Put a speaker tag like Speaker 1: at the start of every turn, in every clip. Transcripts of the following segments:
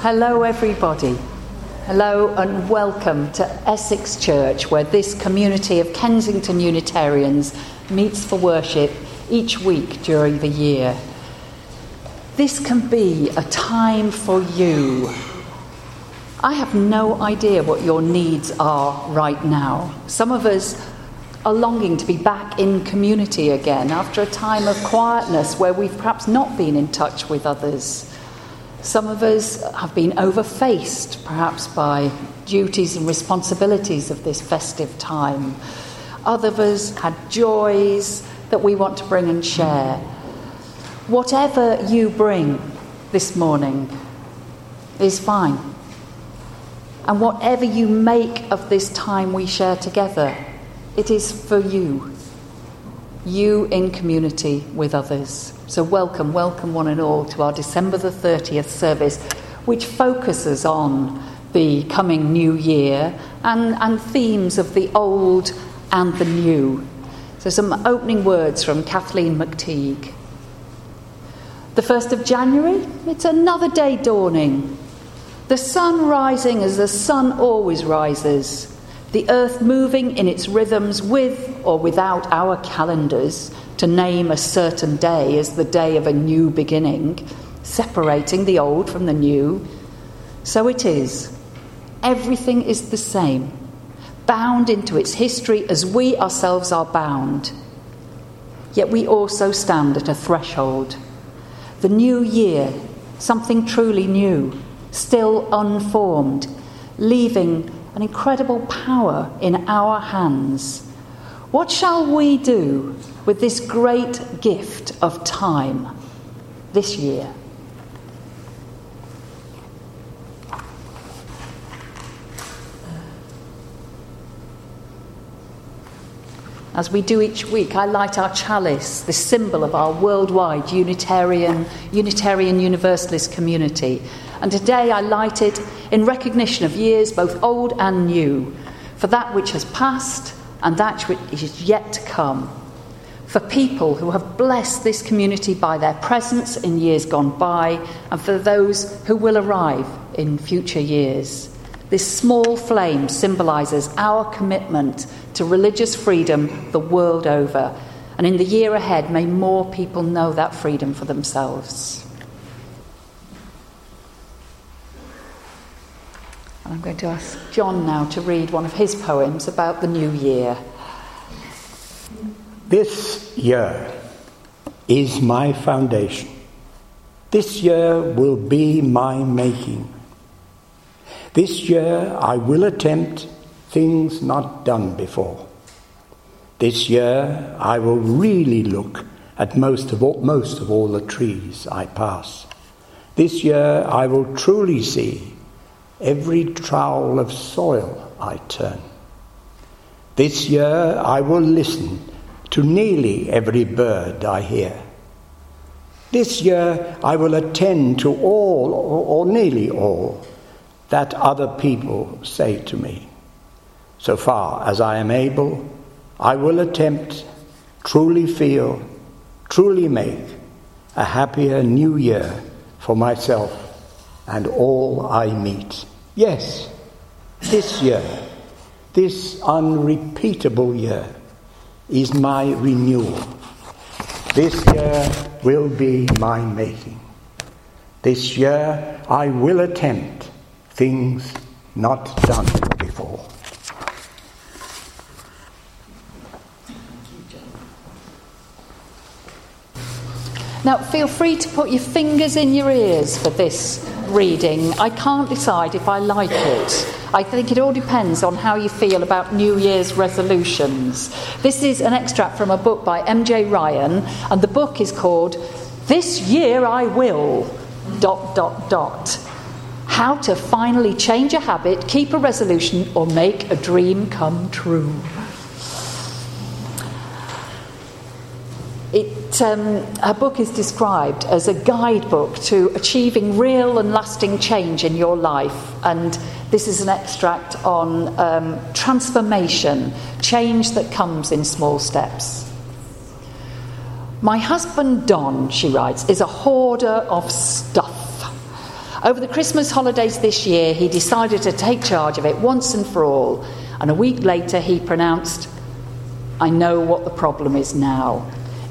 Speaker 1: Hello, everybody. Hello, and welcome to Essex Church, where this community of Kensington Unitarians meets for worship each week during the year. This can be a time for you. I have no idea what your needs are right now. Some of us are longing to be back in community again after a time of quietness where we've perhaps not been in touch with others. Some of us have been overfaced, perhaps by duties and responsibilities of this festive time. Other of us had joys that we want to bring and share. Whatever you bring this morning is fine. And whatever you make of this time we share together, it is for you. You in community with others. So, welcome, welcome one and all to our December the 30th service, which focuses on the coming new year and, and themes of the old and the new. So, some opening words from Kathleen McTigue. The 1st of January, it's another day dawning. The sun rising as the sun always rises. The earth moving in its rhythms with or without our calendars to name a certain day as the day of a new beginning, separating the old from the new. So it is. Everything is the same, bound into its history as we ourselves are bound. Yet we also stand at a threshold. The new year, something truly new, still unformed, leaving an incredible power in our hands. What shall we do with this great gift of time this year. As we do each week, I light our chalice, the symbol of our worldwide Unitarian, Unitarian Universalist community. And today I light it in recognition of years both old and new, for that which has passed and that which is yet to come for people who have blessed this community by their presence in years gone by, and for those who will arrive in future years. This small flame symbolises our commitment to religious freedom the world over, and in the year ahead, may more people know that freedom for themselves. And I'm going to ask John now to read one of his poems about the new year.
Speaker 2: This year is my foundation. This year will be my making. This year I will attempt things not done before. This year I will really look at most of all, most of all the trees I pass. This year I will truly see every trowel of soil I turn. This year I will listen to nearly every bird I hear. This year I will attend to all, or, nearly all, that other people say to me. So far as I am able, I will attempt, truly feel, truly make a happier new year for myself and all I meet. Yes, this year, this unrepeatable year is my renewal. This year will be my making. This year I will attempt things not done before.
Speaker 1: Now, feel free to put your fingers in your ears for this reading. I can't decide if I like it. I think it all depends on how you feel about New Year's resolutions. This is an extract from a book by MJ Ryan, and the book is called This Year I Will. Dot, dot, dot. How to finally change a habit, keep a resolution, or make a dream come true. It, um, her book is described as a guidebook to achieving real and lasting change in your life, and this is an extract on um, transformation, change that comes in small steps. My husband Don, she writes, is a hoarder of stuff. Over the Christmas holidays this year, he decided to take charge of it once and for all, and a week later he pronounced, I know what the problem is now.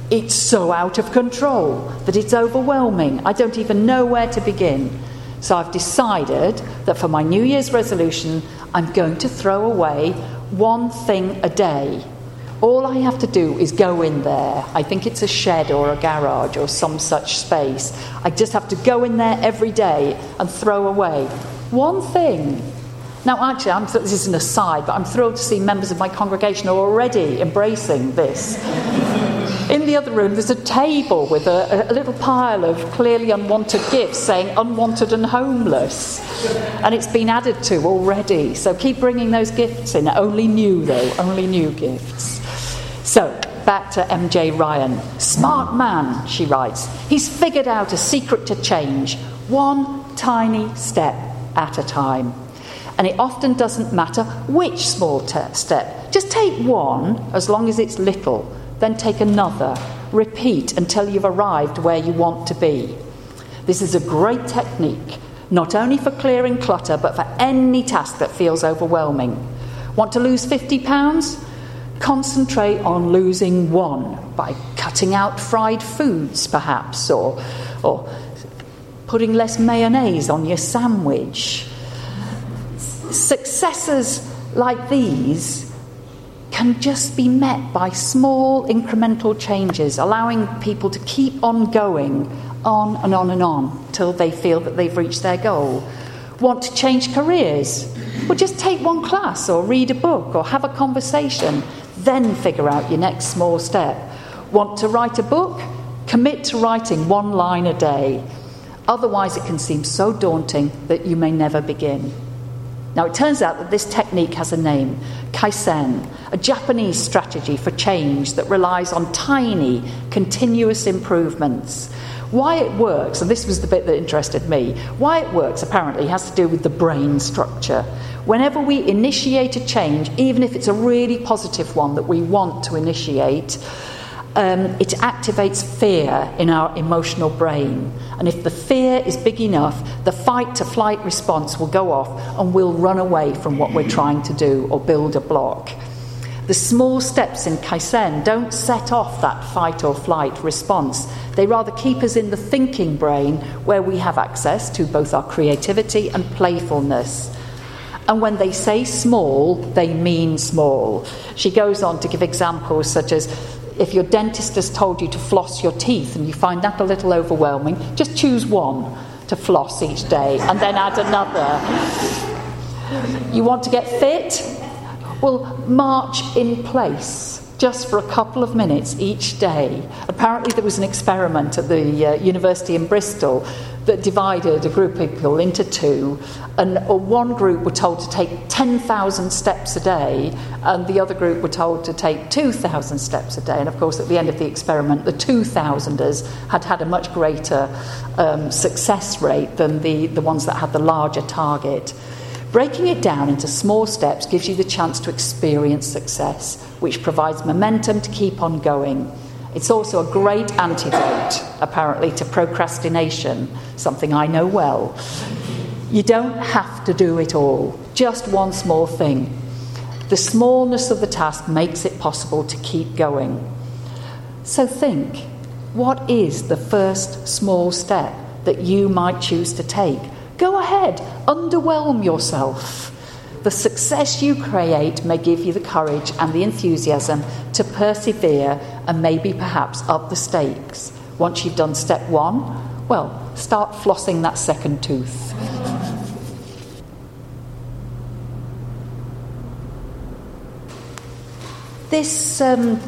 Speaker 1: It's so out of control that it's overwhelming. I don't even know where to begin. So I've decided that for my New Year's resolution, I'm going to throw away one thing a day. All I have to do is go in there. I think it's a shed or a garage or some such space. I just have to go in there every day and throw away one thing now, actually, I'm, this is an aside, but I'm thrilled to see members of my congregation are already embracing this. The other room, there's a table with a, a, little pile of clearly unwanted gifts saying unwanted and homeless. And it's been added to already. So keep bringing those gifts in. Only new, though, only new gifts. So, back to MJ Ryan. Smart man, she writes. He's figured out a secret to change, one tiny step at a time. And it often doesn't matter which small te- step. Just take one, as long as it's little, then take another. Repeat until you've arrived where you want to be. This is a great technique, not only for clearing clutter, but for any task that feels overwhelming. Want to lose 50 pounds? Concentrate on losing one by cutting out fried foods, perhaps, or, or putting less mayonnaise on your sandwich successes like these can just be met by small incremental changes, allowing people to keep on going on and on and on till they feel that they've reached their goal. Want to change careers? Well, just take one class or read a book or have a conversation, then figure out your next small step. Want to write a book? Commit to writing one line a day. Otherwise, it can seem so daunting that you may never begin. Now, it turns out that this technique has a name Kaizen, a Japanese strategy for change that relies on tiny, continuous improvements. Why it works, and this was the bit that interested me, why it works apparently has to do with the brain structure. Whenever we initiate a change, even if it's a really positive one that we want to initiate, um, it activates fear in our emotional brain. And if the fear is big enough, the fight to flight response will go off and we'll run away from what we're trying to do or build a block. The small steps in Kaizen don't set off that fight or flight response. They rather keep us in the thinking brain where we have access to both our creativity and playfulness. And when they say small, they mean small. She goes on to give examples such as if your dentist has told you to floss your teeth and you find that a little overwhelming, just choose one to floss each day and then add another. You want to get fit? Well, march in place just for a couple of minutes each day. Apparently, there was an experiment at the uh, university in Bristol that divided a group of people into two, and one group were told to take 10,000 steps a day, and the other group were told to take 2,000 steps a day. And of course, at the end of the experiment, the 2,000ers had had a much greater um, success rate than the, the ones that had the larger target. Breaking it down into small steps gives you the chance to experience success, which provides momentum to keep on going. It's also a great antidote, apparently, to procrastination, something I know well. You don't have to do it all, just one small thing. The smallness of the task makes it possible to keep going. So think what is the first small step that you might choose to take? Go ahead, underwhelm yourself. The success you create may give you the courage and the enthusiasm to persevere and maybe perhaps up the stakes. Once you've done step one, well, start flossing that second tooth. This, um,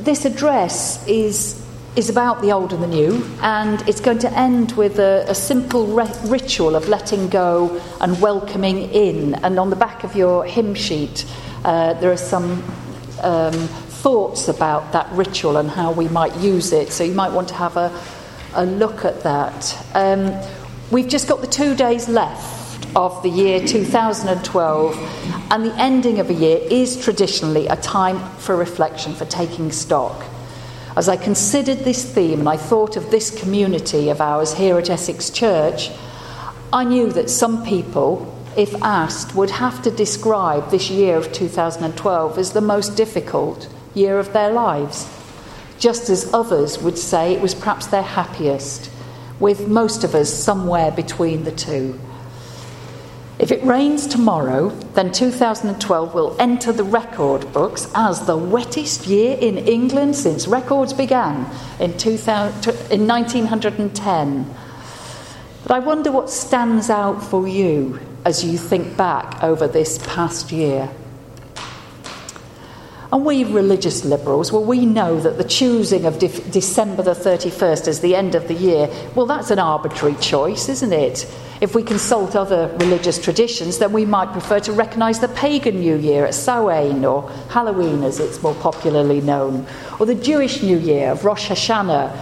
Speaker 1: this address is is about the old and the new, and it's going to end with a, a simple re- ritual of letting go and welcoming in. And on the back of your hymn sheet, uh, there are some um, thoughts about that ritual and how we might use it. So you might want to have a, a look at that. Um, we've just got the two days left of the year 2012, and the ending of a year is traditionally a time for reflection, for taking stock. As I considered this theme and I thought of this community of ours here at Essex Church, I knew that some people, if asked, would have to describe this year of 2012 as the most difficult year of their lives, just as others would say it was perhaps their happiest, with most of us somewhere between the two. If it rains tomorrow, then 2012 will enter the record books as the wettest year in England since records began in, 2000, in 1910. But I wonder what stands out for you as you think back over this past year. And we religious liberals, well, we know that the choosing of de- December the 31st as the end of the year, well, that's an arbitrary choice, isn't it? If we consult other religious traditions, then we might prefer to recognise the pagan New Year at Samhain or Halloween as it's more popularly known, or the Jewish New Year of Rosh Hashanah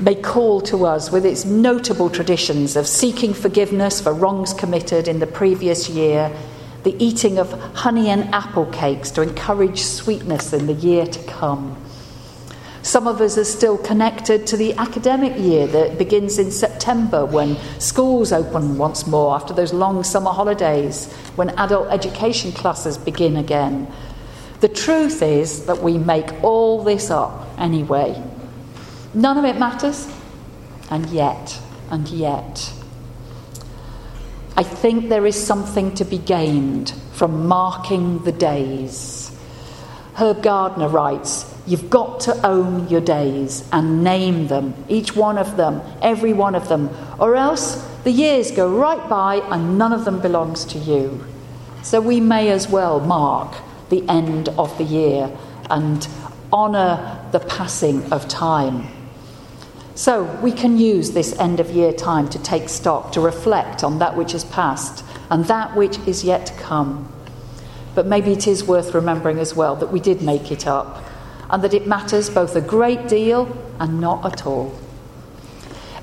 Speaker 1: may call to us with its notable traditions of seeking forgiveness for wrongs committed in the previous year the eating of honey and apple cakes to encourage sweetness in the year to come. Some of us are still connected to the academic year that begins in September when schools open once more after those long summer holidays, when adult education classes begin again. The truth is that we make all this up anyway. None of it matters, and yet, and yet. I think there is something to be gained from marking the days. Herb Gardner writes, You've got to own your days and name them, each one of them, every one of them, or else the years go right by and none of them belongs to you. So we may as well mark the end of the year and honour the passing of time. So we can use this end of year time to take stock, to reflect on that which has passed and that which is yet to come. But maybe it is worth remembering as well that we did make it up and that it matters both a great deal and not at all.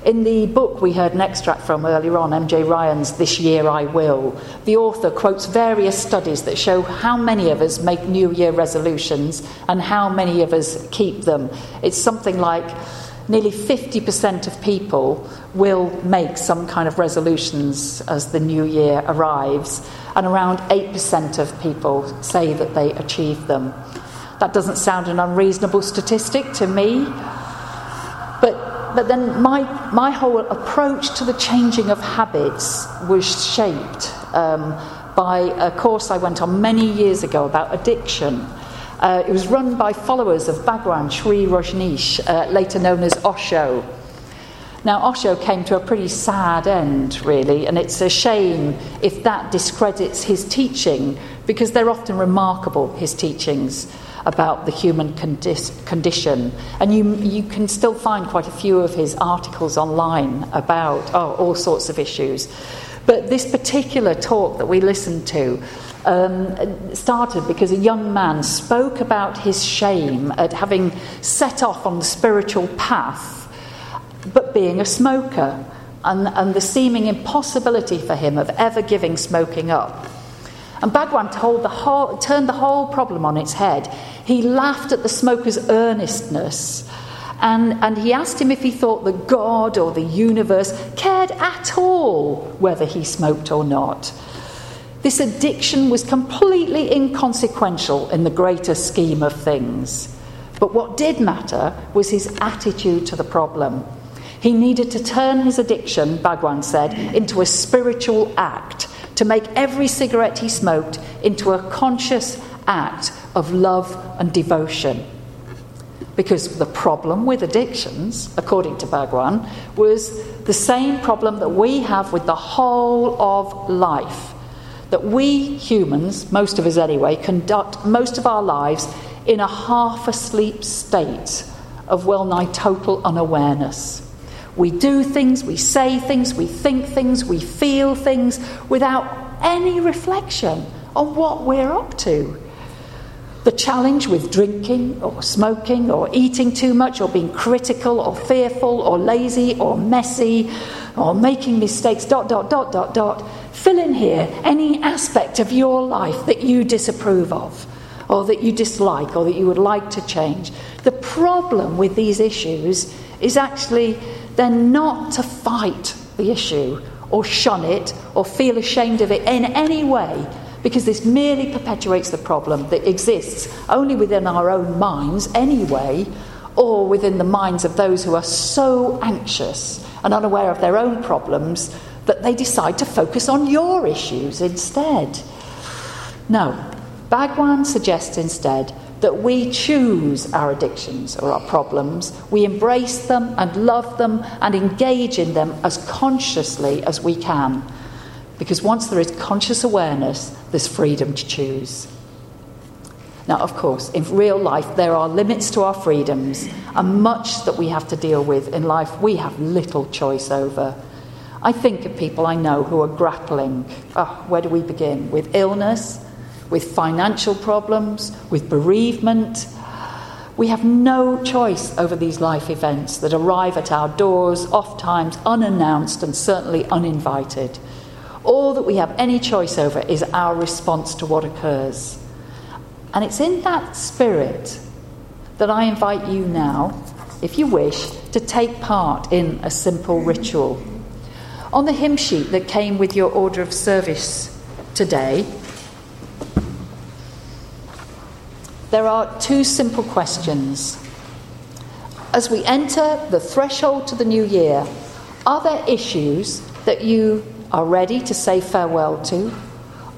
Speaker 1: In the book we heard an extract from earlier on, MJ Ryan's This Year I Will, the author quotes various studies that show how many of us make New Year resolutions and how many of us keep them. It's something like nearly 50% of people will make some kind of resolutions as the new year arrives, and around 8% of people say that they achieve them. That doesn't sound an unreasonable statistic to me, but, but then my, my whole approach to the changing of habits was shaped um, by a course I went on many years ago about addiction. Uh, it was run by followers of Bhagwan Shree Rajneesh, uh, later known as Osho. Now, Osho came to a pretty sad end, really, and it's a shame if that discredits his teaching, because they're often remarkable, his teachings about the human condi- condition. And you, you can still find quite a few of his articles online about oh, all sorts of issues. But this particular talk that we listened to um, started because a young man spoke about his shame at having set off on the spiritual path, but being a smoker, and, and the seeming impossibility for him of ever giving smoking up. And Bhagwan told the whole, turned the whole problem on its head. He laughed at the smoker's earnestness and, and he asked him if he thought that God or the universe cared at all whether he smoked or not. This addiction was completely inconsequential in the greater scheme of things. But what did matter was his attitude to the problem. He needed to turn his addiction, Bhagwan said, into a spiritual act, to make every cigarette he smoked into a conscious act of love and devotion. Because the problem with addictions, according to Bhagwan, was the same problem that we have with the whole of life that we humans, most of us anyway, conduct most of our lives in a half asleep state of well nigh total unawareness. We do things, we say things, we think things, we feel things without any reflection on what we're up to. The challenge with drinking or smoking or eating too much or being critical or fearful or lazy or messy or making mistakes, dot, dot, dot, dot, dot, Fill in here any aspect of your life that you disapprove of, or that you dislike, or that you would like to change. The problem with these issues is actually they're not to fight the issue or shun it or feel ashamed of it in any way because this merely perpetuates the problem that exists only within our own minds anyway or within the minds of those who are so anxious and unaware of their own problems that they decide to focus on your issues instead. No, Bhagwan suggests instead that we choose our addictions or our problems, we embrace them and love them and engage in them as consciously as we can. Because once there is conscious awareness, there's freedom to choose. Now, of course, in real life, there are limits to our freedoms, and much that we have to deal with in life we have little choice over. I think of people I know who are grappling, oh, where do we begin? With illness, with financial problems, with bereavement. We have no choice over these life events that arrive at our doors, oft times unannounced and certainly uninvited. All that we have any choice over is our response to what occurs. And it's in that spirit that I invite you now, if you wish, to take part in a simple ritual. On the hymn sheet that came with your order of service today, there are two simple questions. As we enter the threshold to the new year, are there issues that you are ready to say farewell to?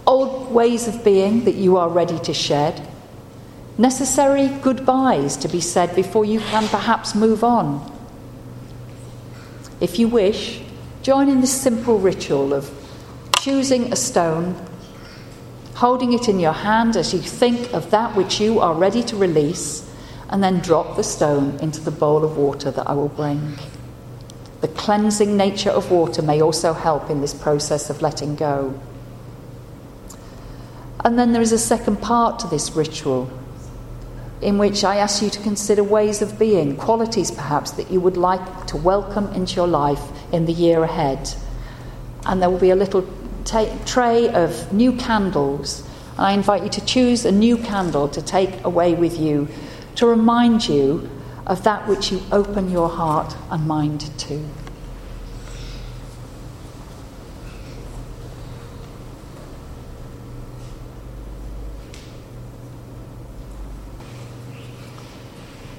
Speaker 1: Old ways of being that you are ready to shed? Necessary goodbyes to be said before you can perhaps move on? If you wish, join in this simple ritual of choosing a stone holding it in your hand as you think of that which you are ready to release, and then drop the stone into the bowl of water that I will bring. The cleansing nature of water may also help in this process of letting go. And then there is a second part to this ritual in which I ask you to consider ways of being, qualities perhaps that you would like to welcome into your life in the year ahead. And there will be a little tray of new candles. And I invite you to choose a new candle to take away with you to remind you of that which you open your heart and mind to.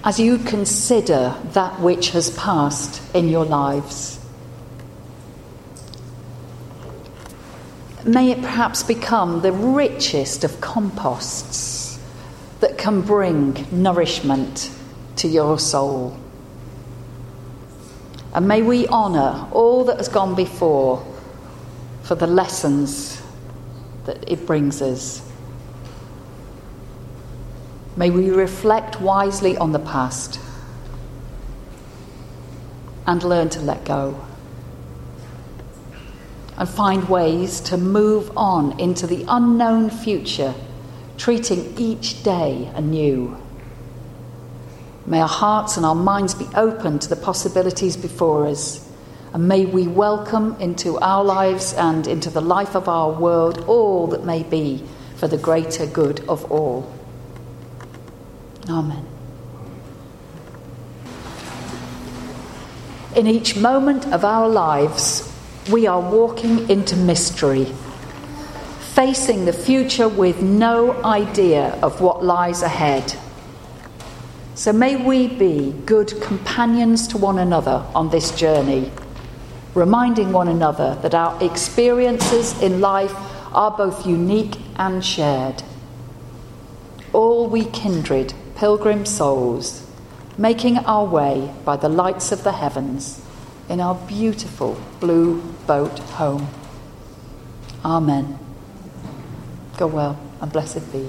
Speaker 1: As you consider that which has passed in your lives, may it perhaps become the richest of composts that can bring nourishment to your soul. And may we honour all that has gone before for the lessons that it brings us. May we reflect wisely on the past and learn to let go and find ways to move on into the unknown future, treating each day anew. May our hearts and our minds be open to the possibilities before us, and may we welcome into our lives and into the life of our world all that may be for the greater good of all. Amen. In each moment of our lives, we are walking into mystery, facing the future with no idea of what lies ahead. So may we be good companions to one another on this journey, reminding one another that our experiences in life are both unique and shared. All we kindred, pilgrim souls, making our way by the lights of the heavens in our beautiful blue boat home. Amen. Go well and blessed be.